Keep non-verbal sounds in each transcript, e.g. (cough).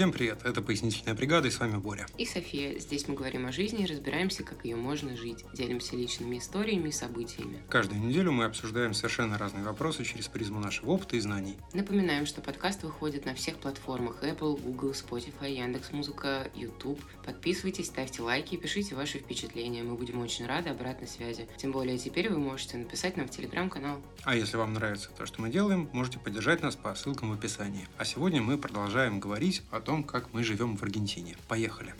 Всем привет, это «Пояснительная бригада» и с вами Боря. И София. Здесь мы говорим о жизни и разбираемся, как ее можно жить. Делимся личными историями и событиями. Каждую неделю мы обсуждаем совершенно разные вопросы через призму нашего опыта и знаний. Напоминаем, что подкаст выходит на всех платформах Apple, Google, Spotify, Яндекс.Музыка, YouTube. Подписывайтесь, ставьте лайки и пишите ваши впечатления. Мы будем очень рады обратной связи. Тем более теперь вы можете написать нам в Телеграм-канал. А если вам нравится то, что мы делаем, можете поддержать нас по ссылкам в описании. А сегодня мы продолжаем говорить о том, как мы живем в Аргентине. Поехали!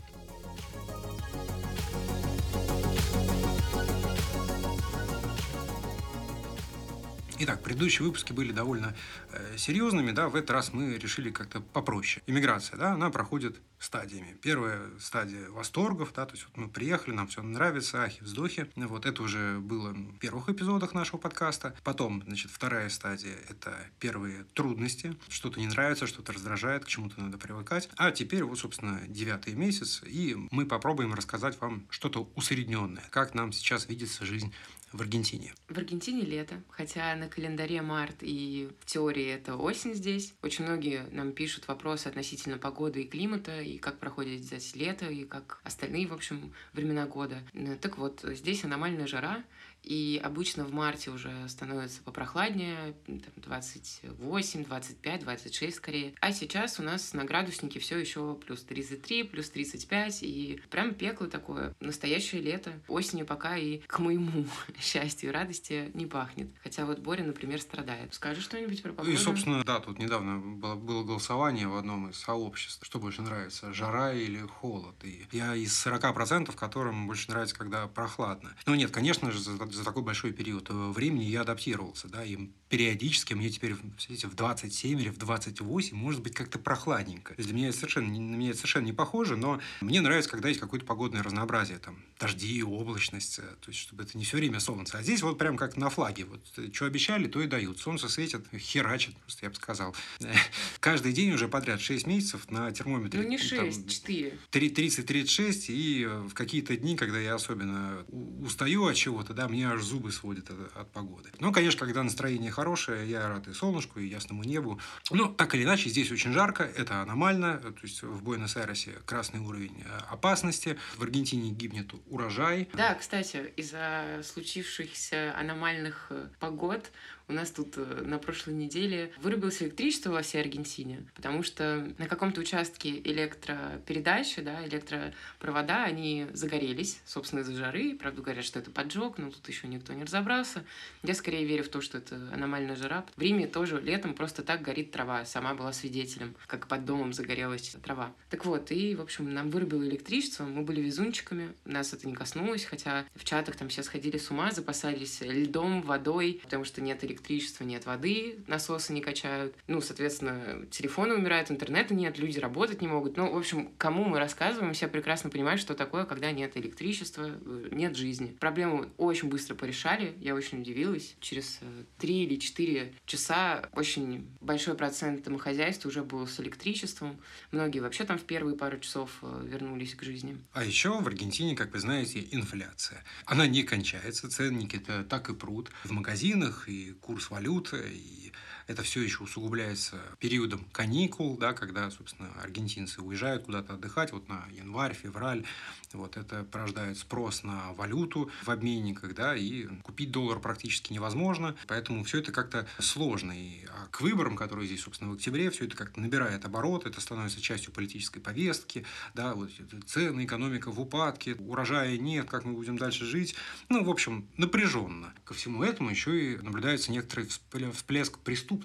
Итак, предыдущие выпуски были довольно э, серьезными, да, в этот раз мы решили как-то попроще. Иммиграция, да, она проходит стадиями. Первая стадия восторгов, да, то есть вот мы приехали, нам все нравится, ахи, вздохи. Вот это уже было в первых эпизодах нашего подкаста. Потом, значит, вторая стадия – это первые трудности. Что-то не нравится, что-то раздражает, к чему-то надо привыкать. А теперь вот, собственно, девятый месяц, и мы попробуем рассказать вам что-то усредненное, как нам сейчас видится жизнь в Аргентине? В Аргентине лето, хотя на календаре март и в теории это осень здесь. Очень многие нам пишут вопросы относительно погоды и климата, и как проходит здесь лето, и как остальные, в общем, времена года. Так вот, здесь аномальная жара, и обычно в марте уже становится попрохладнее, там 28, 25, 26 скорее. А сейчас у нас на градуснике все еще плюс 33, плюс 35, и прям пекло такое, настоящее лето. Осенью пока и к моему (laughs) счастью и радости не пахнет. Хотя вот Боря, например, страдает. Скажи что-нибудь про погоду? И, собственно, да, тут недавно было, было голосование в одном из сообществ, что больше нравится, жара или холод. И я из 40%, которым больше нравится, когда прохладно. Ну нет, конечно же, за, такой большой период времени я адаптировался, да, и периодически мне теперь, видите, в 27 или в 28 может быть как-то прохладненько. Для меня это совершенно, на меня это совершенно не похоже, но мне нравится, когда есть какое-то погодное разнообразие, там, дожди, облачность, то есть, чтобы это не все время солнце. А здесь вот прям как на флаге, вот, что обещали, то и дают. Солнце светит, херачит, просто я бы сказал. (laughs) Каждый день уже подряд 6 месяцев на термометре. Ну, не 6, 4. 30-36, и в какие-то дни, когда я особенно устаю от чего-то, да, мне аж зубы сводят от, от погоды. Но, конечно, когда настроение хорошее, я рад и солнышку, и ясному небу. Но, так или иначе, здесь очень жарко, это аномально. То есть, в Буэнос-Айресе красный уровень э, опасности. В Аргентине гибнет урожай. Да, кстати, из-за случившихся аномальных э, погод у нас тут э, на прошлой неделе вырубилось электричество во всей Аргентине, потому что на каком-то участке электропередачи, да, электропровода, они загорелись, собственно, из-за жары. Правда, говорят, что это поджог, но тут еще никто не разобрался. Я скорее верю в то, что это аномальная жара. В Риме тоже летом просто так горит трава. Сама была свидетелем, как под домом загорелась трава. Так вот, и, в общем, нам вырубило электричество, мы были везунчиками, нас это не коснулось, хотя в чатах там все сходили с ума, запасались льдом, водой, потому что нет электричества электричества, нет воды, насосы не качают. Ну, соответственно, телефоны умирают, интернета нет, люди работать не могут. Ну, в общем, кому мы рассказываем, все прекрасно понимают, что такое, когда нет электричества, э, нет жизни. Проблему очень быстро порешали, я очень удивилась. Через э, три или четыре часа очень большой процент домохозяйства уже был с электричеством. Многие вообще там в первые пару часов э, вернулись к жизни. А еще в Аргентине, как вы знаете, инфляция. Она не кончается, ценники-то так и прут. В магазинах и курс валюты, и это все еще усугубляется периодом каникул, да, когда, собственно, аргентинцы уезжают куда-то отдыхать, вот на январь, февраль, вот это порождает спрос на валюту в обменниках, да, и купить доллар практически невозможно, поэтому все это как-то сложно. И, а к выборам, которые здесь, собственно, в октябре, все это как-то набирает оборот, это становится частью политической повестки, да, вот цены, экономика в упадке, урожая нет, как мы будем дальше жить. Ну, в общем, напряженно. Ко всему этому еще и наблюдается некоторый всплеск преступности.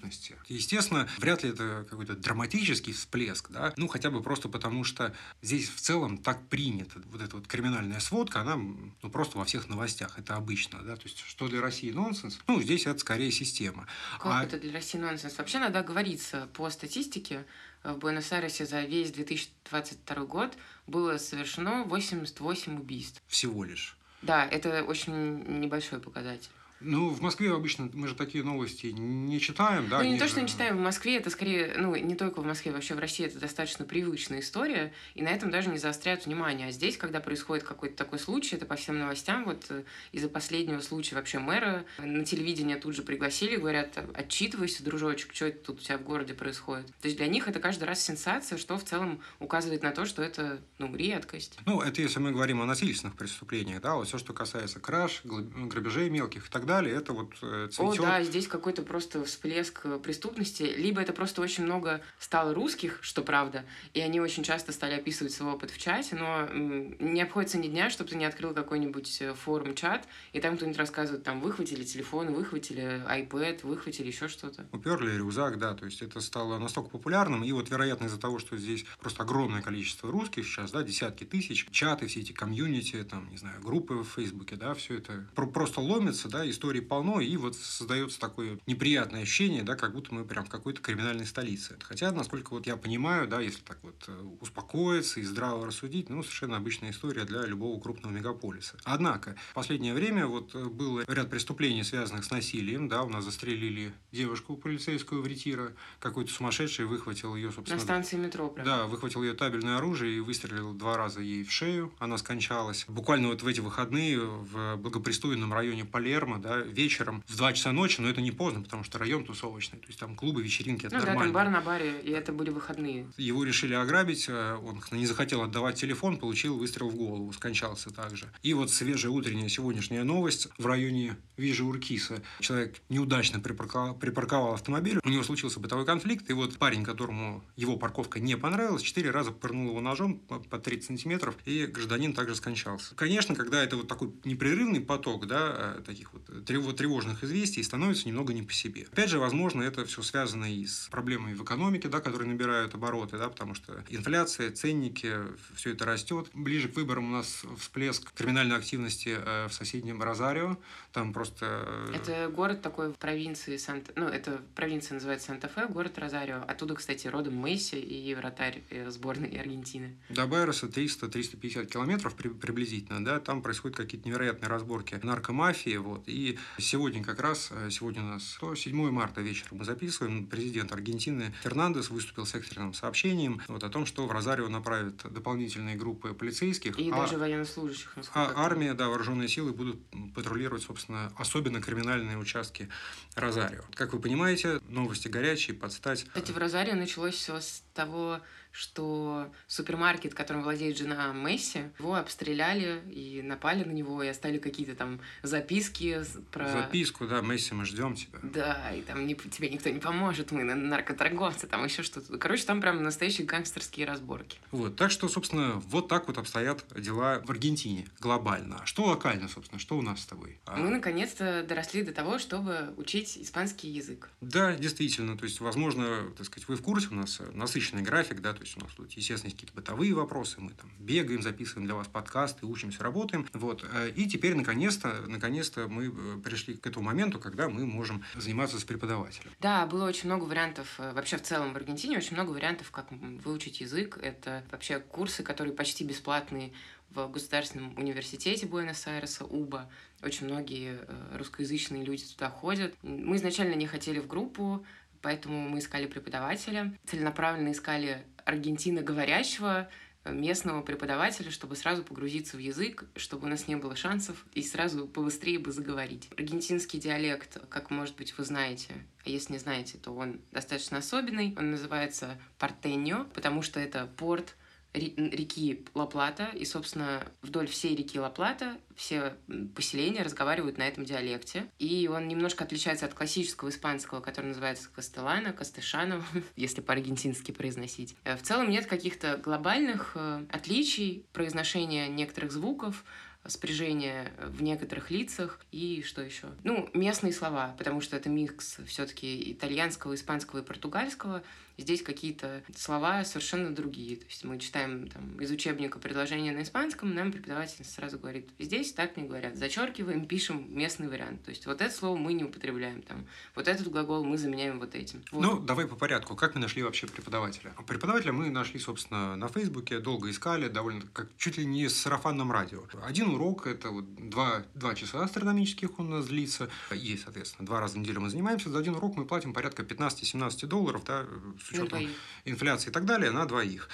Естественно, вряд ли это какой-то драматический всплеск, да, ну, хотя бы просто потому, что здесь в целом так принято вот эта вот криминальная сводка, она ну, просто во всех новостях. Это обычно, да, то есть что для России нонсенс, ну, здесь это скорее система. Как а... это для России нонсенс? Вообще надо говориться по статистике, в Буэнос-Айресе за весь 2022 год было совершено 88 убийств. Всего лишь. Да, это очень небольшой показатель. Ну, в Москве обычно мы же такие новости не читаем, да? Ну, не они то, что не читаем в Москве, это скорее, ну, не только в Москве, вообще в России это достаточно привычная история, и на этом даже не заостряют внимание. А здесь, когда происходит какой-то такой случай, это по всем новостям, вот э, из-за последнего случая вообще мэра на телевидение тут же пригласили, говорят, отчитывайся, дружочек, что это тут у тебя в городе происходит. То есть для них это каждый раз сенсация, что в целом указывает на то, что это, ну, редкость. Ну, это если мы говорим о насильственных преступлениях, да, вот все, что касается краж, грабежей мелких и так далее, это вот э, О, цветет. да, здесь какой-то просто всплеск э, преступности. Либо это просто очень много стало русских, что правда, и они очень часто стали описывать свой опыт в чате, но не обходится ни дня, чтобы ты не открыл какой-нибудь э, форум-чат, и там кто-нибудь рассказывает, там, выхватили телефон, выхватили iPad, выхватили еще что-то. Уперли рюкзак, да, то есть это стало настолько популярным, и вот, вероятно, из-за того, что здесь просто огромное количество русских сейчас, да, десятки тысяч, чаты, все эти комьюнити, там, не знаю, группы в Фейсбуке, да, все это про- просто ломится, да, историй полно, и вот создается такое неприятное ощущение, да, как будто мы прям в какой-то криминальной столице. Хотя, насколько вот я понимаю, да, если так вот э, успокоиться и здраво рассудить, ну, совершенно обычная история для любого крупного мегаполиса. Однако, в последнее время вот э, был ряд преступлений, связанных с насилием, да, у нас застрелили девушку полицейскую в ретира, какой-то сумасшедший выхватил ее, На собственно, станции метро прям. да, выхватил ее табельное оружие и выстрелил два раза ей в шею. Она скончалась. Буквально вот в эти выходные в благопристойном районе Палермо, да, вечером в 2 часа ночи, но это не поздно, потому что район тусовочный, то есть там клубы, вечеринки, это Ну да, нормально. там бар на баре, и это были выходные. Его решили ограбить, э, он не захотел отдавать телефон, получил выстрел в голову, скончался также. И вот свежая утренняя сегодняшняя новость в районе Вижи Уркиса. Человек неудачно припарковал, припарковал автомобиль, у него случился бытовой конфликт, и вот парень, которому его парковка не понравилась, четыре раза пырнул его ножом по по 30 сантиметров, и гражданин также скончался. Конечно, когда это вот такой непрерывный поток, да, э, таких вот трево- тревожных известий, становится немного не по себе. Опять же, возможно, это все связано и с проблемами в экономике, да, которые набирают обороты, да, потому что инфляция, ценники, все это растет. Ближе к выборам у нас всплеск криминальной активности э, в соседнем Розарио. Там просто... э, Это город такой в провинции Санта... Ну, это провинция называется Санта-Фе, город Розарио. Оттуда, кстати, родом Месси и вратарь э, сборной Аргентины. До Байроса 300-350 километров при- приблизительно, да, там происходят какие-то невероятные разборки наркомафии, вот, и сегодня как раз, э, сегодня у нас 7 марта вечером мы записываем, президент Аргентины Фернандес выступил с экстренным сообщением вот, о том, что в Розарио направят дополнительные группы полицейских, И а- даже военнослужащих, а армия, да, вооруженные силы будут патрулировать, собственно, особенно криминальные участки Розарио. Как вы понимаете, новости горячие, под стать. Кстати, в Розарио началось все с того, что супермаркет, которым владеет жена Месси, его обстреляли и напали на него, и оставили какие-то там записки про... Записку, да, Месси, мы ждем тебя. Да, и там не, тебе никто не поможет, мы на- наркоторговцы, там еще что-то. Короче, там прям настоящие гангстерские разборки. Вот, так что, собственно, вот так вот обстоят дела в Аргентине глобально. А что локально, собственно, что у нас с тобой? А, Мы наконец-то доросли до того, чтобы учить испанский язык. Да, действительно, то есть, возможно, так сказать, вы в курсе, у нас насыщенный график, да, то есть у нас тут, естественно, есть какие-то бытовые вопросы, мы там бегаем, записываем для вас подкасты, учимся, работаем, вот, э, и теперь, наконец-то, наконец-то мы э, пришли к этому моменту, когда мы можем заниматься с преподавателем. Да, было очень много вариантов, э, вообще в целом в Аргентине очень много вариантов, как выучить язык. Это вообще курсы, которые почти бесплатные в Государственном университете Буэнос-Айреса, УБА. Очень многие русскоязычные люди туда ходят. Мы изначально не хотели в группу, поэтому мы искали преподавателя. Целенаправленно искали аргентино говорящего э, местного преподавателя, чтобы сразу погрузиться в язык, чтобы у нас не было шансов и сразу побыстрее бы заговорить. Аргентинский диалект, как, может быть, вы знаете, а если не знаете, то он достаточно особенный. Он называется портеньо, потому что это порт реки Ла-Плата, и, собственно, вдоль всей реки Ла-Плата все поселения разговаривают на этом диалекте. И он немножко отличается от классического испанского, который называется castellano, castellano, (laughs) если по-аргентински произносить. Э, В целом нет каких-то глобальных э, отличий произношения некоторых звуков, спряжение в некоторых лицах и что еще? Ну, местные слова, потому что это микс все-таки итальянского, испанского и португальского. Здесь какие-то слова совершенно другие. То есть мы читаем там, из учебника предложение на испанском, нам преподаватель сразу говорит, здесь так не говорят. Зачеркиваем, пишем местный вариант. То есть вот это слово мы не употребляем. Там, вот этот глагол мы заменяем вот этим. Вот. Ну, давай по порядку. Как мы нашли вообще преподавателя? Преподавателя мы нашли, собственно, на Фейсбуке, долго искали, довольно как чуть ли не с сарафанным радио. Один урок – это вот два, два часа астрономических у нас длится. Есть, соответственно, два раза в неделю мы занимаемся. За один урок мы платим порядка 15-17 долларов, да, с учетом инфляции и так далее, на двоих.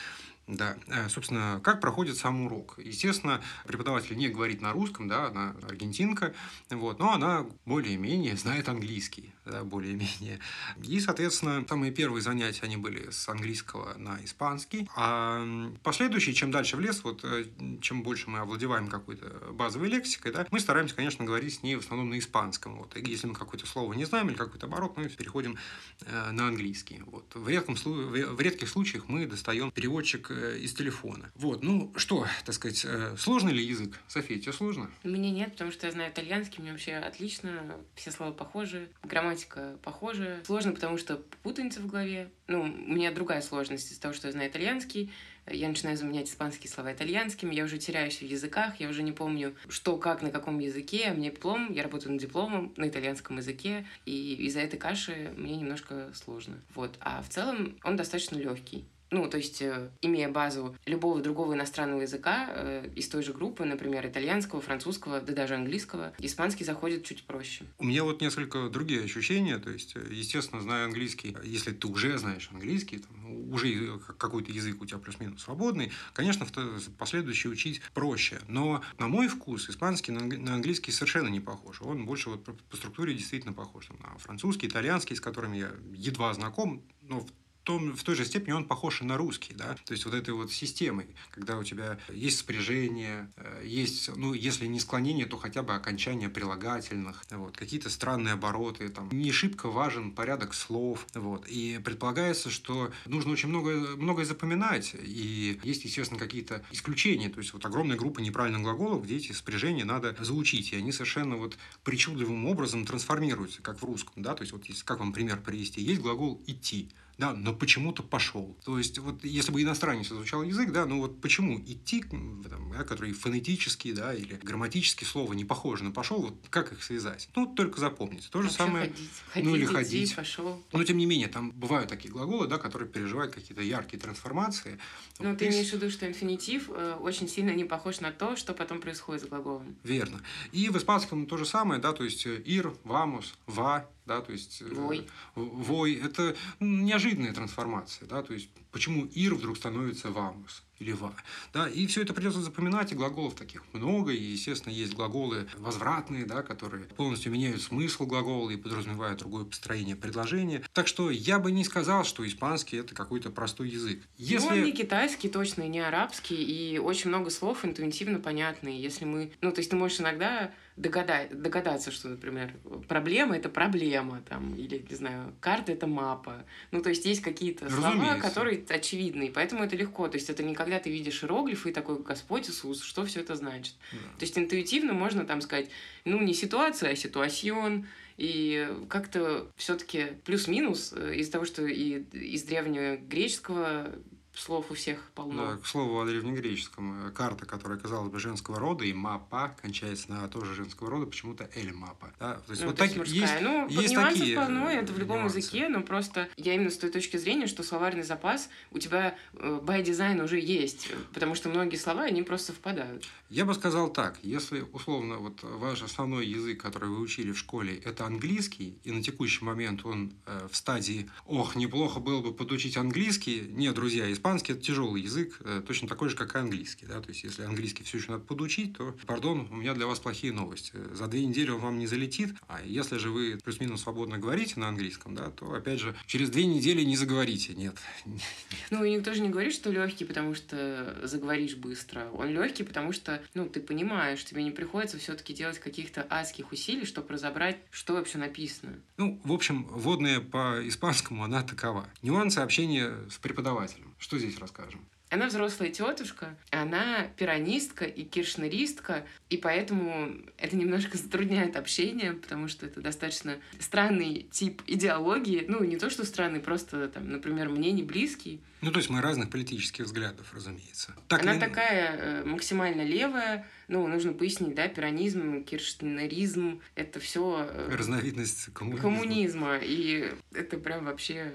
Да, э, собственно, как проходит сам урок? Естественно, преподаватель не говорит на русском, да, она аргентинка, вот, но она более-менее знает английский, да, более-менее. И, соответственно, самые первые занятия, они были с английского на испанский, а последующие, чем дальше в лес, вот, э, чем больше мы овладеваем какой-то базовой лексикой, да, мы стараемся, конечно, говорить с ней в основном на испанском, вот, и если мы какое-то слово не знаем или какой-то оборот, мы переходим э, на английский, вот. В, редком, в редких случаях мы достаем переводчик Э, из телефона. Вот, ну что, так сказать, сложный ли язык? София, тебе сложно? Мне нет, потому что я знаю итальянский, мне вообще отлично, все слова похожи, грамматика похожа. Сложно, потому что путаница в голове. Ну, у меня другая сложность из-за того, что я знаю итальянский, я начинаю заменять испанские слова итальянскими, я уже теряюсь в языках, я уже не помню, что, как, на каком языке. А мне диплом, я работаю над дипломом на итальянском языке, и из-за этой каши мне немножко сложно. Вот. А в целом он достаточно легкий. Ну, то есть, э, имея базу любого другого иностранного языка э, из той же группы, например, итальянского, французского, да даже английского, испанский заходит чуть проще. У меня вот несколько другие ощущения. То есть, э, естественно, знаю английский. Если ты уже знаешь английский, там, уже какой-то язык у тебя плюс-минус свободный, конечно, в последующий учить проще. Но, на мой вкус, испанский на английский совершенно не похож. Он больше вот по структуре действительно похож на французский, итальянский, с которыми я едва знаком, но том, в той же степени он похож и на русский, да, то есть вот этой вот системой, когда у тебя есть спряжение, э, есть, ну, если не склонение, то хотя бы окончание прилагательных, вот, какие-то странные обороты, там, не шибко важен порядок слов, вот, и предполагается, что нужно очень много, многое запоминать, и есть, естественно, какие-то исключения, то есть вот огромная группа неправильных глаголов, где эти спряжения надо заучить, и они совершенно вот причудливым образом трансформируются, как в русском, да, то есть вот есть, как вам пример привести, есть глагол «идти», да, но почему-то пошел. То есть, вот если бы иностранец изучал язык, да, ну вот почему идти, там, да, который фонетически, да, или грамматически слово не похоже на пошел, вот как их связать? Ну, только запомнить. То же Вообще самое. Ходить, ходить, ну, или идти, ходить. Пошел. Но тем не менее, там бывают такие глаголы, да, которые переживают какие-то яркие трансформации. Ну, вот ты имеешь в виду, что инфинитив э, очень сильно не похож на то, что потом происходит с глаголом. Верно. И в испанском то же самое, да, то есть ир, вамус, ва, да, то есть э, вой. вой это неожиданная трансформация, да, то есть почему ир вдруг становится вамус или ва, да, и все это придется запоминать, и глаголов таких много, и, естественно, есть глаголы возвратные, да, которые полностью меняют смысл глагола и подразумевают другое построение предложения, так что я бы не сказал, что испанский это какой-то простой язык. Если... Ну, он не китайский точно, не арабский, и очень много слов интуитивно понятные, если мы, ну, то есть ты можешь иногда догадать, догадаться, что, например, проблема — это проблема, там, или, не знаю, карта — это мапа. Ну, то есть есть какие-то слова, которые очевидны, поэтому это легко. То есть это не когда ты видишь иероглифы и такой, Господь Иисус, что все это значит? Да. То есть интуитивно можно там сказать, ну, не ситуация, а ситуацион, и как-то все-таки плюс-минус э, из-за того, что и из древнегреческого слов у всех полно. Да, к слову о древнегреческом. Э, карта, которая, казалось бы, женского рода, и мапа кончается на тоже женского рода, почему-то эль мапа. Да? То есть, ну, вот то так, есть Есть, ну, есть нюансов такие полно, это в любом нюансы. языке, но просто я именно с той точки зрения, что словарный запас у тебя э, by design уже есть, потому что многие слова, они просто совпадают. Я бы сказал так, если условно вот ваш основной язык, который вы учили в школе, это английский, и на текущий момент он э, в стадии «ох, неплохо было бы подучить английский», нет, друзья, испанский – это тяжелый язык, э, точно такой же, как и английский. Да? То есть, если английский все еще надо подучить, то, пардон, у меня для вас плохие новости. За две недели он вам не залетит, а если же вы плюс-минус свободно говорите на английском, да, то, опять же, через две недели не заговорите. Нет. (laughs) Ну, и никто же не говорит, что легкий, потому что заговоришь быстро. Он легкий, потому что, ну, ты понимаешь, тебе не приходится все-таки делать каких-то адских усилий, чтобы разобрать, что вообще написано. Ну, в общем, вводная по испанскому, она такова. Нюансы общения с преподавателем. Что здесь расскажем? Она взрослая тетушка, она пиранистка и киршнеристка, и поэтому это немножко затрудняет общение, потому что это достаточно странный тип идеологии. Ну, не то, что странный, просто, там, например, мне не близкий. Ну, то есть мы разных политических взглядов, разумеется. Так Она ли... такая э, максимально левая, ну, нужно пояснить, да, пиранизм, киршнеризм, это все э, разновидность коммунизма. коммунизма. И это прям вообще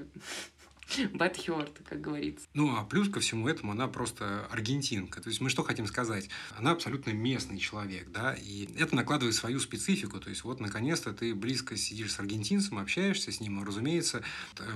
(laughs) Бадхёрт, как говорится. Ну, а плюс ко всему этому она просто аргентинка. То есть мы что хотим сказать? Она абсолютно местный человек, да, и это накладывает свою специфику. То есть вот, наконец-то, ты близко сидишь с аргентинцем, общаешься с ним, разумеется.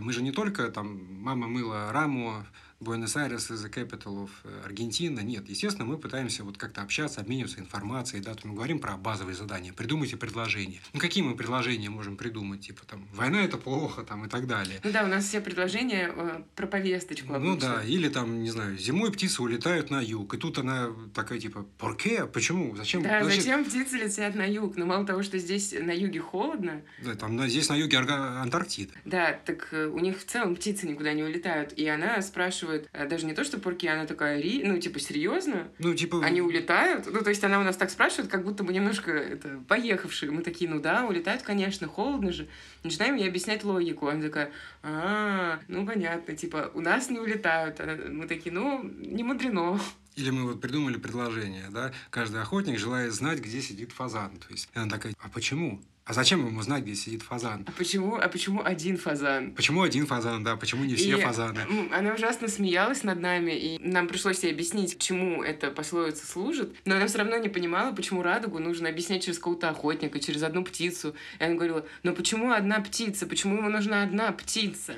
Мы же не только там мама мыла раму, Буэнос-Айрес is the capital of э, Аргентина. Нет, естественно, мы пытаемся вот как-то общаться, обмениваться информацией, да, то мы говорим про базовые задания, придумайте предложения. Ну, какие мы предложения можем придумать? Типа там, война это плохо, там, и так далее. Ну да, у нас все предложения э, про повесточку обычно. Ну да, или там, не знаю, зимой птицы улетают на юг, и тут она такая, типа, порке? Почему? Зачем? Да, зачем, зачем птицы летят на юг? Ну, мало того, что здесь на юге холодно. Да, там здесь на юге Антарктида. Да, так э, у них в целом птицы никуда не улетают. И она спрашивает, спрашивают, э, даже не то, что Порки, она такая, Ри, ну, типа, серьезно? Ну, типа... Они улетают? Ну, то есть она у нас так спрашивает, как будто бы немножко это, поехавшие. Мы такие, ну да, улетают, конечно, холодно же. Начинаем ей объяснять логику. Она такая, а, ну, понятно, типа, у нас не улетают. Мы такие, ну, не мудрено. Или мы вот придумали предложение, да, каждый охотник желает знать, где сидит фазан. То есть она такая, а почему? А зачем ему знать, где сидит фазан? А почему, а почему один фазан? Почему один фазан, да? Почему не все и фазаны? Она ужасно смеялась над нами, и нам пришлось ей объяснить, чему эта пословица служит. Но она все равно не понимала, почему радугу нужно объяснять через какого-то охотника, через одну птицу. И она говорила, но почему одна птица? Почему ему нужна одна птица?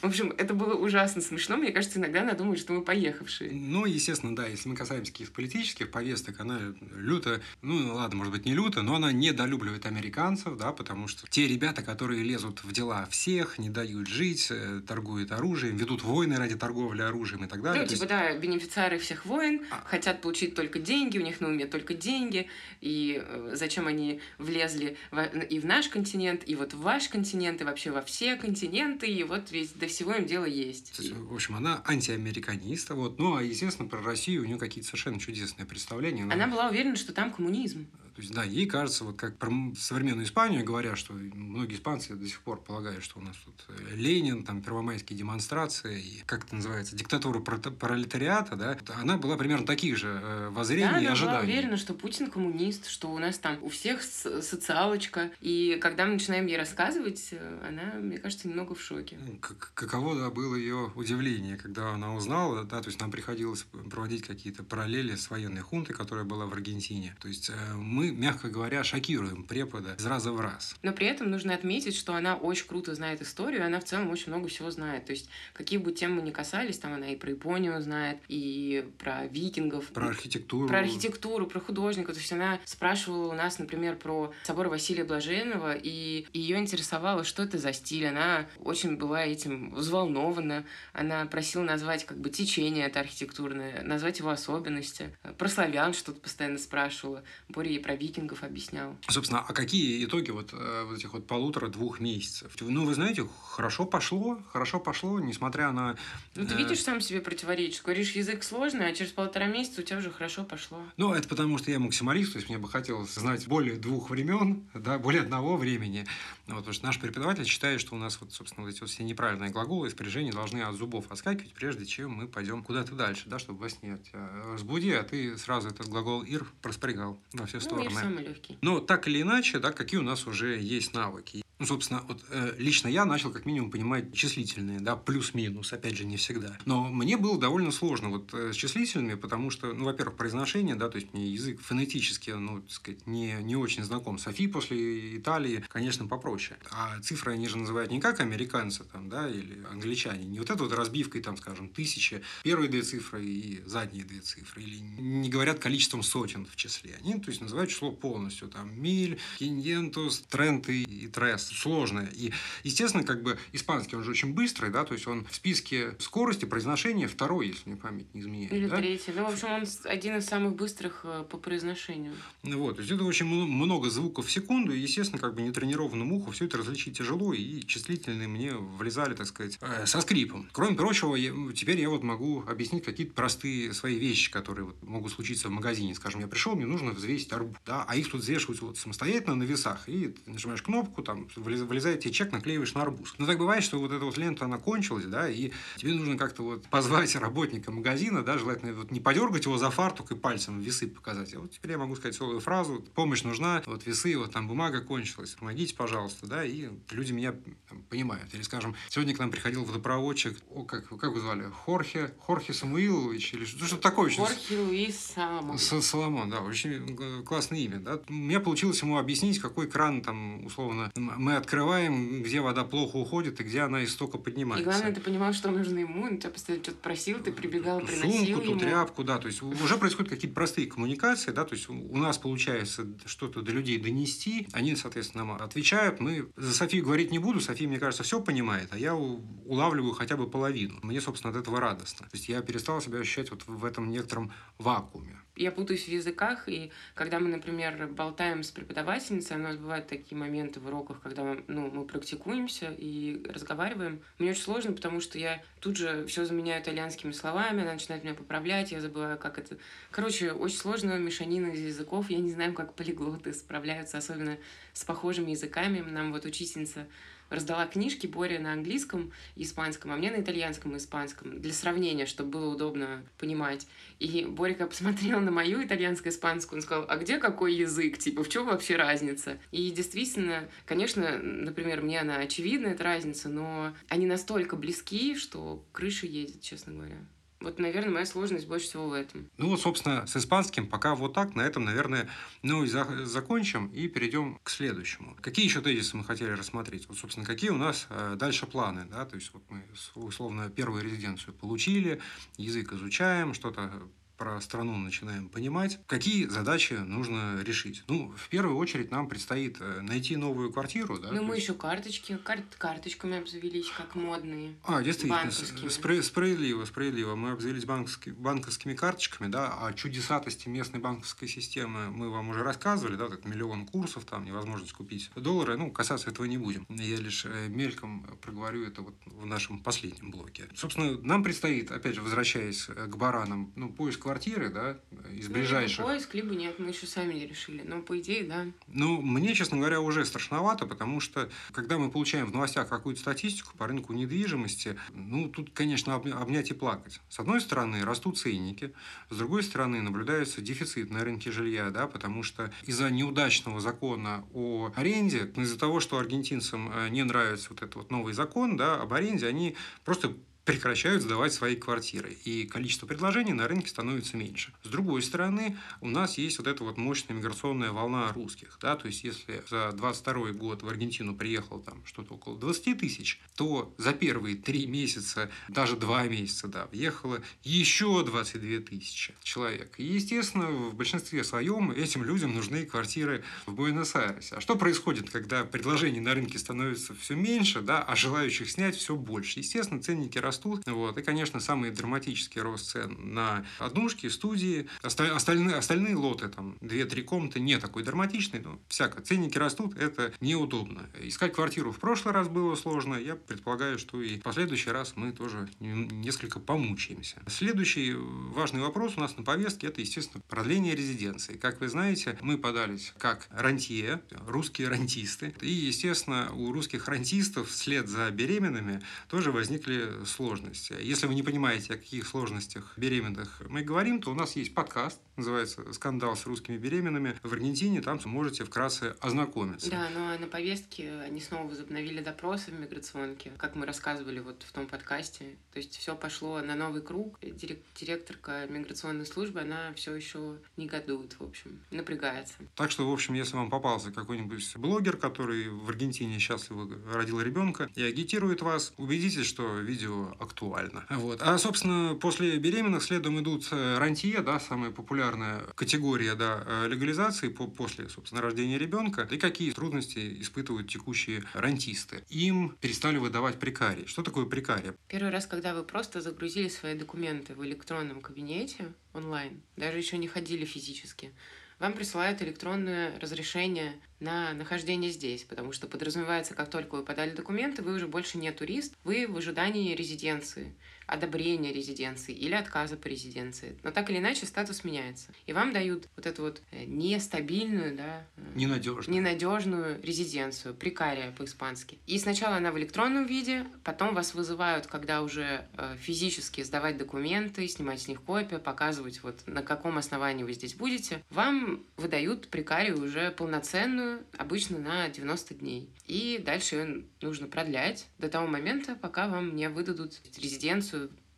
В общем, это было ужасно смешно. Мне кажется, иногда она думает, что мы поехавшие. Ну, естественно, да. Если мы касаемся каких-то политических повесток, она люто, ну, ладно, может быть, не люто, но она недолюбливает американцев, да, потому что те ребята, которые лезут в дела всех, не дают жить, э, торгуют оружием, ведут войны ради торговли оружием и так далее. Ну, типа, есть... да, бенефициары всех войн а... хотят получить только деньги, у них на уме только деньги, и э, зачем они влезли в, и в наш континент, и вот в ваш континент, и вообще во все континенты, и вот весь до всего им дело есть. есть в общем, она антиамериканиста, вот, ну, а, естественно, про Россию у нее какие-то совершенно чудесные представления. Она, она была уверена, что там коммунизм. То есть, да, ей кажется, вот как про современную Испанию говорят, что многие испанцы до сих пор полагают, что у нас тут э, Ленин, там, первомайские демонстрации, и, как это называется, диктатура пролетариата, да, она была примерно таких же э, воззрений да, и ожиданий. она была уверена, что Путин коммунист, что у нас там у всех социалочка, и когда мы начинаем ей рассказывать, э, она, мне кажется, немного в шоке. Ну, как, каково да, было ее удивление, когда она узнала, да, то есть нам приходилось проводить какие-то параллели с военной хунтой, которая была в Аргентине. То есть мы мы, мягко говоря, шокируем препода из раза в раз. Но при этом нужно отметить, что она очень круто знает историю, и она в целом очень много всего знает. То есть, какие бы темы ни касались, там она и про Японию знает, и про викингов. Про архитектуру. Про архитектуру, про художника. То есть, она спрашивала у нас, например, про собор Василия Блаженного, и ее интересовало, что это за стиль. Она очень была этим взволнована. Она просила назвать как бы течение это архитектурное, назвать его особенности. Про славян что-то постоянно спрашивала. Боря ей про про викингов объяснял. Собственно, а какие итоги вот, э, вот этих вот полутора-двух месяцев? Ну, вы знаете, хорошо пошло, хорошо пошло, несмотря на... Ну, ты э... видишь, сам себе противоречишь. Говоришь, язык сложный, а через полтора месяца у тебя уже хорошо пошло. Ну, это потому, что я максималист, то есть мне бы хотелось знать более двух времен, да, более одного времени. Вот, потому что наш преподаватель считает, что у нас вот, собственно, вот эти вот все неправильные глаголы и спряжения должны от зубов отскакивать, прежде чем мы пойдем куда-то дальше, да, чтобы во сне тебя разбуди, а ты сразу этот глагол «ир» проспрягал во все ну, стороны. Ну, самый легкий. Но так или иначе, да, какие у нас уже есть навыки. Ну, собственно, вот э, лично я начал как минимум понимать числительные, да, плюс-минус, опять же, не всегда. Но мне было довольно сложно вот э, с числительными, потому что, ну, во-первых, произношение, да, то есть мне язык фонетически, ну, так сказать, не, не очень знаком. Софи после Италии, конечно, попроще. А цифры они же называют не как американцы, там, да, или англичане. Не вот этой вот разбивкой, там, скажем, тысячи, первые две цифры и задние две цифры. Или не говорят количеством сотен в числе. Они, то есть, называют число полностью, там, миль, киньентус, тренты и трес сложное. И, естественно, как бы испанский, он же очень быстрый, да, то есть он в списке скорости произношения второй, если мне память не изменяет. Или да? третий. Ну, в общем, он один из самых быстрых э, по произношению. Ну Вот, то есть это очень много звуков в секунду, и, естественно, как бы нетренированному уху все это различить тяжело, и числительные мне влезали, так сказать, э, со скрипом. Кроме прочего, я, теперь я вот могу объяснить какие-то простые свои вещи, которые вот могут случиться в магазине. Скажем, я пришел, мне нужно взвесить арбуз, да, а их тут взвешивают вот самостоятельно на весах, и ты нажимаешь кнопку, там вылезает тебе чек, наклеиваешь на арбуз. Но так бывает, что вот эта вот лента, она кончилась, да, и тебе нужно как-то вот позвать (laughs) работника магазина, да, желательно вот не подергать его за фартук и пальцем весы показать. А вот теперь я могу сказать целую фразу, помощь нужна, вот весы, вот там бумага кончилась, помогите, пожалуйста, да, и люди меня там, понимают. Или, скажем, сегодня к нам приходил водопроводчик, о, как, как его звали, Хорхе, Хорхе Самуилович, или что-то такое. Хорхе Луис Соломон. Соломон, да, очень классное имя, да. У меня получилось ему объяснить, какой кран там, условно, мы открываем, где вода плохо уходит и где она истока поднимается. И главное, ты понимал, что нужно ему, он тебя постоянно что-то просил, ты прибегал, приносил Сумку, ему. ту тряпку, да, то есть уже происходят какие-то простые коммуникации, да, то есть у нас получается что-то до людей донести, они, соответственно, нам отвечают, мы за Софию говорить не буду, София, мне кажется, все понимает, а я улавливаю хотя бы половину. Мне, собственно, от этого радостно. То есть я перестал себя ощущать вот в этом некотором вакууме я путаюсь в языках, и когда мы, например, болтаем с преподавательницей, у нас бывают такие моменты в уроках, когда ну, мы практикуемся и разговариваем. Мне очень сложно, потому что я тут же все заменяю итальянскими словами, она начинает меня поправлять, я забываю, как это... Короче, очень сложно мешанина из языков, я не знаю, как полиглоты справляются, особенно с похожими языками. Нам вот учительница раздала книжки Боре на английском и испанском, а мне на итальянском и испанском, для сравнения, чтобы было удобно понимать. И Борика посмотрела на мою итальянско-испанскую, он сказал, а где какой язык, типа, в чем вообще разница? И действительно, конечно, например, мне она очевидна, эта разница, но они настолько близки, что крыша едет, честно говоря. Вот, наверное, моя сложность больше всего в этом. Ну собственно, с испанским пока вот так. На этом, наверное, ну и за закончим и перейдем к следующему. Какие еще тезисы мы хотели рассмотреть? Вот, собственно, какие у нас э, дальше планы? Да? То есть, вот мы, условно, первую резиденцию получили, язык изучаем, что-то про страну начинаем понимать, какие задачи нужно решить. Ну, в первую очередь нам предстоит э, найти новую квартиру. Да? Ну, мы есть... еще карточки, кар карточками обзавелись, как модные. А, действительно, спр справедливо, справедливо. Мы обзавелись банковски банковскими карточками, да, о чудесатости местной банковской системы мы вам уже рассказывали, да, так миллион курсов, там невозможность купить доллары, ну, касаться этого не будем. Я лишь э, мельком проговорю это вот в нашем последнем блоке. Собственно, нам предстоит, опять же, возвращаясь к баранам, ну, поиск квартиры, да, из ну, ближайших. Либо поиск, либо нет, мы еще сами не решили. Но по идее, да. Ну, мне, честно говоря, уже страшновато, потому что, когда мы получаем в новостях какую-то статистику по рынку недвижимости, ну, тут, конечно, обнять и плакать. С одной стороны, растут ценники, с другой стороны, наблюдается дефицит на рынке жилья, да, потому что из-за неудачного закона о аренде, из-за того, что аргентинцам э, не нравится вот этот вот новый закон, да, об аренде, они просто прекращают сдавать свои квартиры, и количество предложений на рынке становится меньше. С другой стороны, у нас есть вот эта вот мощная миграционная волна русских, да, то есть если за 22 год в Аргентину приехало там что-то около 20 тысяч, то за первые три месяца, даже два месяца, да, въехало еще 22 тысячи человек. И, естественно, в большинстве своем этим людям нужны квартиры в Буэнос-Айресе. А что происходит, когда предложений на рынке становится все меньше, да, а желающих снять все больше? Естественно, ценники растут растут. Вот. И, конечно, самый драматический рост цен на однушки, студии. Остальные, остальные лоты, там, 2-3 комнаты, не такой драматичный, но всяко. Ценники растут, это неудобно. Искать квартиру в прошлый раз было сложно. Я предполагаю, что и в последующий раз мы тоже несколько помучаемся. Следующий важный вопрос у нас на повестке – это, естественно, продление резиденции. Как вы знаете, мы подались как рантье, русские рантисты. И, естественно, у русских рантистов вслед за беременными тоже возникли сложности сложности. Если вы не понимаете, о каких сложностях беременных мы говорим, то у нас есть подкаст, называется «Скандал с русскими беременными» в Аргентине. Там можете вкратце ознакомиться. Да, но ну, а на повестке они снова возобновили допросы в миграционке, как мы рассказывали вот в том подкасте. То есть все пошло на новый круг. Директорка миграционной службы, она все еще негодует, в общем, напрягается. Так что, в общем, если вам попался какой-нибудь блогер, который в Аргентине счастливо родил ребенка и агитирует вас, убедитесь, что видео актуально. Вот. А, собственно, после беременных следом идут э, рантье, да, самые популярные популярная категория да, легализации по, после, собственно, рождения ребенка, и какие трудности испытывают текущие рантисты. Им перестали выдавать прикарий. Что такое прикарий? Первый раз, когда вы просто загрузили свои документы в электронном кабинете онлайн, даже еще не ходили физически, вам присылают электронное разрешение на нахождение здесь, потому что подразумевается, как только вы подали документы, вы уже больше не турист, вы в ожидании резиденции одобрения резиденции или отказа по резиденции. Но так или иначе статус меняется. И вам дают вот эту вот э, нестабильную, да, э, ненадежную, ненадежную резиденцию, прикария по-испански. И сначала она в электронном виде, потом вас вызывают, когда уже э, физически сдавать документы, снимать с них копию, показывать вот на каком основании вы здесь будете. Вам выдают прикарию уже полноценную, обычно на 90 дней. И дальше ее нужно продлять до того момента, пока вам не выдадут резиденцию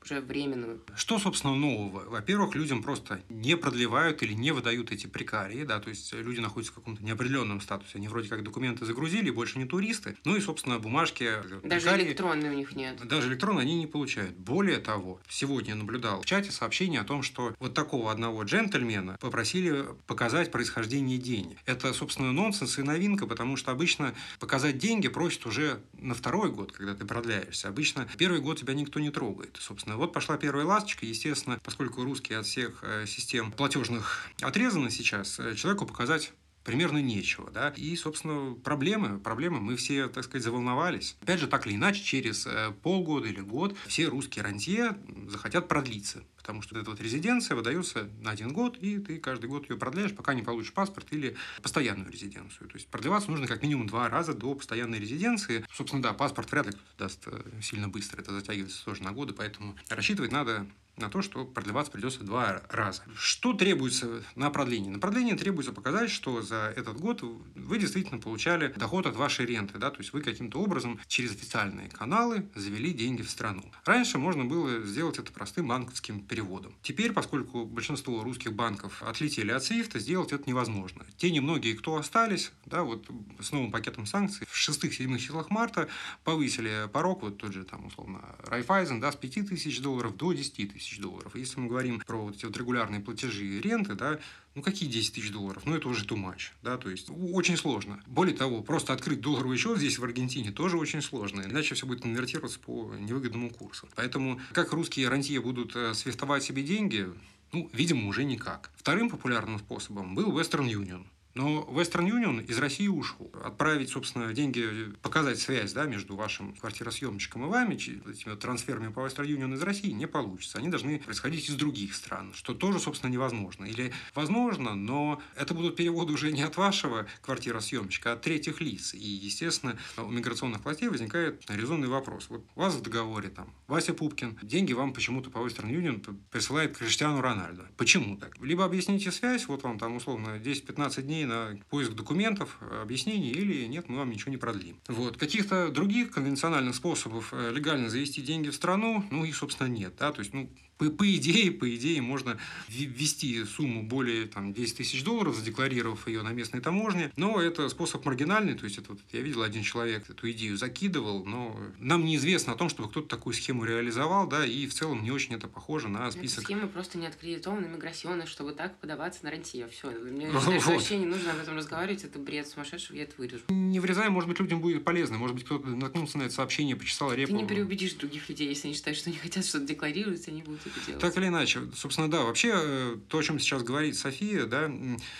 уже временную. Что, собственно, нового? Во-первых, людям просто не продлевают или не выдают эти прикарии, да, то есть люди находятся в каком-то неопределенном статусе. Они вроде как документы загрузили, больше не туристы. Ну и, собственно, бумажки. Даже прикарии, электронные у них нет. Даже электронные они не получают. Более того, сегодня я наблюдал в чате сообщение о том, что вот такого одного джентльмена попросили показать происхождение денег. Это, собственно, нонсенс и новинка, потому что обычно показать деньги просят уже на второй год, когда ты продляешься. Обычно первый год тебя никто не трогает. Собственно, вот пошла первая ласточка. Естественно, поскольку русские от всех э, систем платежных отрезаны сейчас, э, человеку показать примерно нечего, да, и, собственно, проблемы, проблемы, мы все, так сказать, заволновались. Опять же, так или иначе, через э, полгода или год все русские рантье захотят продлиться, потому что эта вот резиденция выдается на один год, и ты каждый год ее продляешь, пока не получишь паспорт или постоянную резиденцию. То есть продлеваться нужно как минимум два раза до постоянной резиденции. Собственно, да, паспорт вряд ли кто-то даст э, сильно быстро, это затягивается тоже на годы, поэтому рассчитывать надо на то, что продлеваться придется два раза. Что требуется на продление? На продление требуется показать, что за этот год вы действительно получали доход от вашей ренты, да, то есть вы каким-то образом через официальные каналы завели деньги в страну. Раньше можно было сделать это простым банковским переводом. Теперь, поскольку большинство русских банков отлетели от SWIFT, сделать это невозможно. Те немногие, кто остались, да, вот с новым пакетом санкций в шестых-седьмых числах марта повысили порог, вот тот же там условно Райфайзен, да, с 5 тысяч долларов до 10 тысяч тысяч долларов. Если мы говорим про вот эти вот регулярные платежи и ренты, да, ну какие 10 тысяч долларов? Ну это уже too much, да, то есть очень сложно. Более того, просто открыть долларовый счет здесь в Аргентине тоже очень сложно, иначе все будет конвертироваться по невыгодному курсу. Поэтому как русские рантье будут э, свистовать себе деньги, ну, видимо, уже никак. Вторым популярным способом был Western Union. Но Western Union из России ушел. Отправить, собственно, деньги, показать связь да, между вашим квартиросъемщиком и вами, этими трансферами по Western Union из России не получится. Они должны происходить из других стран, что тоже, собственно, невозможно. Или возможно, но это будут переводы уже не от вашего квартиросъемщика, а от третьих лиц. И, естественно, у миграционных властей возникает резонный вопрос. Вот у вас в договоре там Вася Пупкин, деньги вам почему-то по Western Union присылает Криштиану Рональдо. Почему так? Либо объясните связь, вот вам там условно 10-15 дней на поиск документов, объяснений, или нет, мы вам ничего не продлим. Вот. Каких-то других конвенциональных способов э, легально завести деньги в страну, ну, их, собственно, нет. Да? То есть, ну, по, по идее, по идее, можно ввести сумму более там, 10 тысяч долларов, задекларировав ее на местной таможне. Но это способ маргинальный. То есть, это вот, я видел, один человек эту идею закидывал, но нам неизвестно о том, чтобы кто-то такую схему реализовал, да, и в целом не очень это похоже на список. Эта схема просто не аккредитована миграционно, чтобы так подаваться на рантье. Все. Мне (laughs) вот. вообще не нужно об этом разговаривать. Это бред сумасшедший, я это вырежу. Не врезай, может быть, людям будет полезно. Может быть, кто-то наткнулся на это сообщение, почесал репу. Ты не переубедишь других людей, если они считают, что они хотят что-то декларировать, они будут это делать. Так или иначе, собственно, да, вообще э, то, о чем сейчас говорит София, да,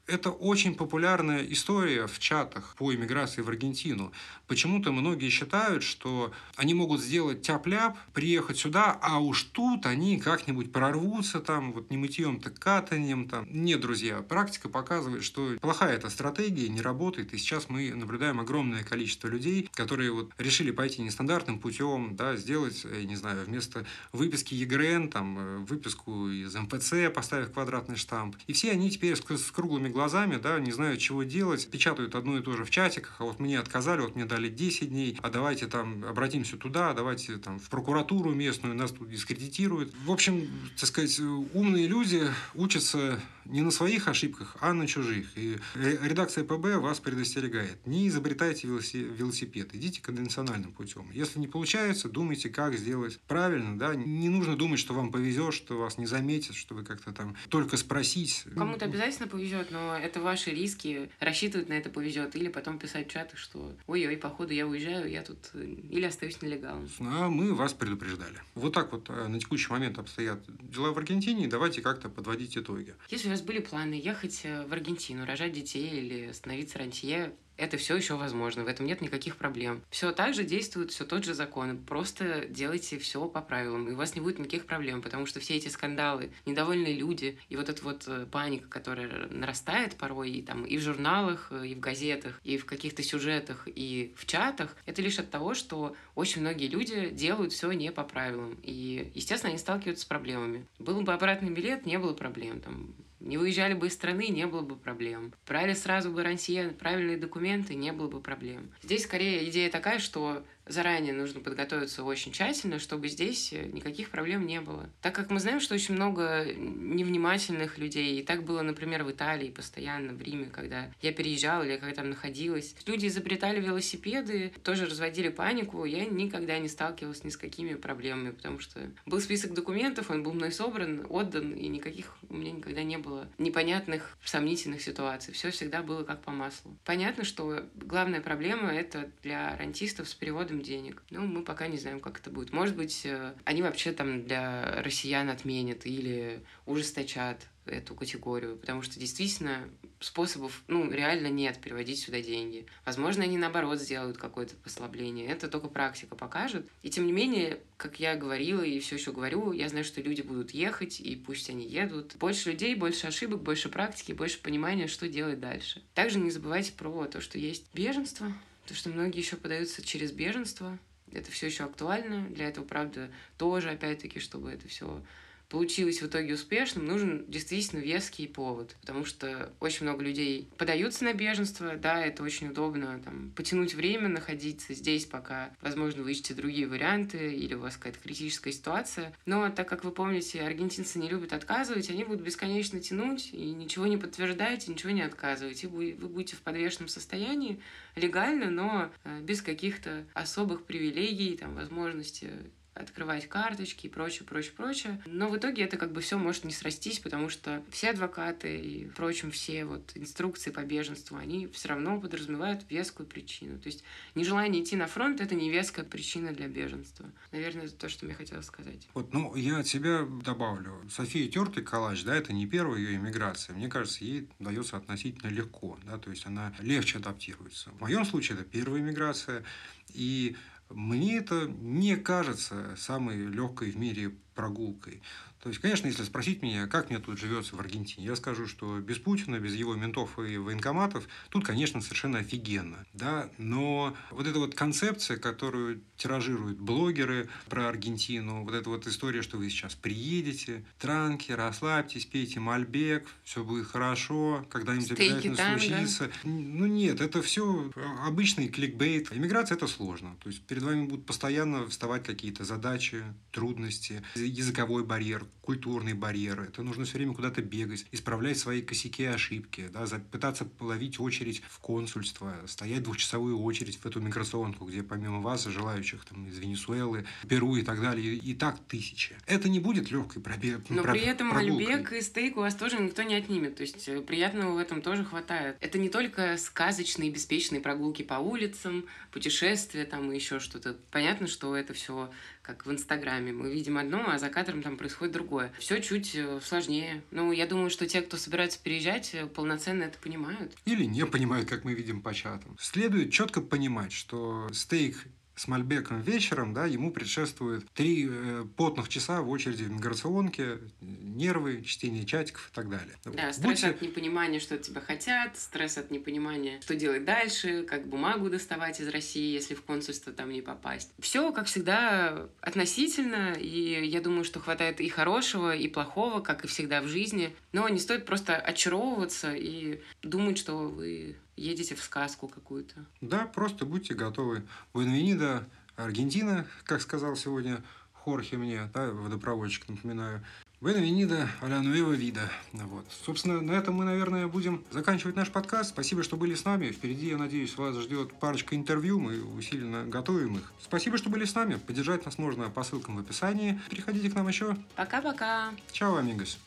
это очень популярная история в чатах по иммиграции в Аргентину. Почему-то многие считают, что они могут сделать тяп-ляп, приехать сюда, а уж тут они как-нибудь прорвутся там, вот не мытьем, так катанием там. Нет, друзья, практика показывает, что плохая эта стратегия, не работает, и сейчас мы наблюдаем огромное количество людей, которые вот решили пойти нестандартным путем, да, сделать, я не знаю, вместо выписки ЕГРН, там, э, выписку из МПЦ, поставив квадратный штамп. И все они теперь с, круглыми глазами, да, не знают, чего делать, печатают одно и то же в чатиках, а вот мне отказали, вот мне дали дали 10 дней, а давайте там обратимся туда, давайте там в прокуратуру местную, нас тут дискредитируют. В общем, так сказать, умные люди учатся не на своих ошибках, а на чужих. И редакция ПБ вас предостерегает. Не изобретайте велосипед, идите конвенциональным путем. Если не получается, думайте, как сделать правильно. Да? Не нужно думать, что вам поверят повезет, что вас не заметят, что вы как-то там только спросить. Кому-то обязательно повезет, но это ваши риски. Рассчитывать на это повезет. Или потом писать в чаты, что ой-ой, походу я уезжаю, я тут э, или остаюсь нелегалом. А мы вас предупреждали. Вот так вот э, на текущий момент обстоят дела в Аргентине, давайте как-то подводить итоги. Если у вас были планы ехать э, в Аргентину, рожать детей или становиться рантье, это все еще возможно, в этом нет никаких проблем. Все так же действует все тот же закон, просто делайте все по правилам, и у вас не будет никаких проблем, потому что все эти скандалы, недовольные люди и вот эта вот э, паника, которая нарастает порой и там и в журналах, э, и в газетах, и в каких-то сюжетах, и в чатах, это лишь от того, что очень многие люди делают все не по правилам, и, естественно, они сталкиваются с проблемами. Был бы обратный билет, не было проблем, там не выезжали бы из страны, не было бы проблем. Брали сразу бы Россия правильные документы, не было бы проблем. Здесь скорее идея такая, что заранее нужно подготовиться очень тщательно, чтобы здесь э, никаких проблем не было. Так как мы знаем, что очень много невнимательных людей, и так было, например, в Италии постоянно, в Риме, когда я переезжала или когда там находилась. Люди изобретали велосипеды, тоже разводили панику, я никогда не сталкивалась ни с какими проблемами, потому что был список документов, он был мной собран, отдан, и никаких у меня никогда не было непонятных, сомнительных ситуаций. Все всегда было как по маслу. Понятно, что главная проблема — это для рантистов с переводом им денег. Ну, мы пока не знаем, как это будет. Может быть, э, они вообще там для россиян отменят или ужесточат эту категорию, потому что действительно способов, ну, реально нет переводить сюда деньги. Возможно, они наоборот сделают какое-то послабление. Это только практика покажет. И тем не менее, как я говорила и все еще говорю, я знаю, что люди будут ехать, и пусть они едут. Больше людей, больше ошибок, больше практики, больше понимания, что делать дальше. Также не забывайте про то, что есть беженство, то, что многие еще подаются через беженство. Это все еще актуально. Для этого, правда, тоже, опять-таки, чтобы это все получилось в итоге успешным, нужен действительно веский повод, потому что очень много людей подаются на беженство, да, это очень удобно, там, потянуть время, находиться здесь, пока, возможно, вы ищете другие варианты или у вас какая-то критическая ситуация. Но так как вы помните, аргентинцы не любят отказывать, они будут бесконечно тянуть и ничего не подтверждаете, ничего не отказываете. Вы будете в подвешенном состоянии, легально, но э, без каких-то особых привилегий, там, возможности открывать карточки и прочее, прочее, прочее. Но в итоге это как бы все может не срастись, потому что все адвокаты и, впрочем, все вот инструкции по беженству, они все равно подразумевают вескую причину. То есть нежелание идти на фронт — это не веская причина для беженства. Наверное, это то, что я хотела сказать. Вот, ну, я от себя добавлю. София Тертый Калач, да, это не первая ее иммиграция. Мне кажется, ей дается относительно легко, да, то есть она легче адаптируется. В моем случае это первая иммиграция, и мне это не кажется самой легкой в мире прогулкой. То есть, конечно, если спросить меня, как мне тут живется в Аргентине, я скажу, что без Путина, без его ментов и военкоматов, тут, конечно, совершенно офигенно. Да? Но вот эта вот концепция, которую тиражируют блогеры про Аргентину, вот эта вот история, что вы сейчас приедете, транки, расслабьтесь, пейте мальбек, все будет хорошо, когда-нибудь обязательно там, случится. Да? Ну нет, это все обычный кликбейт. Иммиграция это сложно. То есть перед вами будут постоянно вставать какие-то задачи, трудности, языковой барьер, культурные барьеры. Это нужно все время куда-то бегать, исправлять свои косяки и ошибки, да, пытаться половить очередь в консульство, стоять двухчасовую очередь в эту миграционку, где помимо вас желающих там, из Венесуэлы, Перу и так далее, и так тысячи. Это не будет легкой пробе... Но при этом прогулкой. Альбек и стейк у вас тоже никто не отнимет. То есть э, приятного в этом тоже хватает. Это не только сказочные, беспечные прогулки по улицам, путешествия там и еще что-то. Понятно, что это все как в Инстаграме. Мы видим одно, а за кадром там происходит другое. Все чуть э, сложнее. Ну, я думаю, что те, кто собирается переезжать, э, полноценно это понимают. Или не понимают, как мы видим по чатам. Следует четко понимать, что стейк с Мальбеком вечером, да, ему предшествует три э, потных часа в очереди в миграционке, нервы, чтение чатиков и так далее. Да, стресс Будьте... от непонимания, что от тебя хотят, стресс от непонимания, что делать дальше, как бумагу доставать из России, если в консульство там не попасть. Все, как всегда, относительно, и я думаю, что хватает и хорошего, и плохого, как и всегда в жизни. Но не стоит просто очаровываться и думать, что вы едете в сказку какую-то. Да, просто будьте готовы. Буэнвенида, Аргентина, как сказал сегодня Хорхе мне, да, водопроводчик, напоминаю, Бенвенида аля нуева вида. Вот. Собственно, на этом мы, наверное, будем заканчивать наш подкаст. Спасибо, что были с нами. Впереди, я надеюсь, вас ждет парочка интервью. Мы усиленно готовим их. Спасибо, что были с нами. Поддержать нас можно по ссылкам в описании. Приходите к нам еще. Пока-пока. Чао, амигос.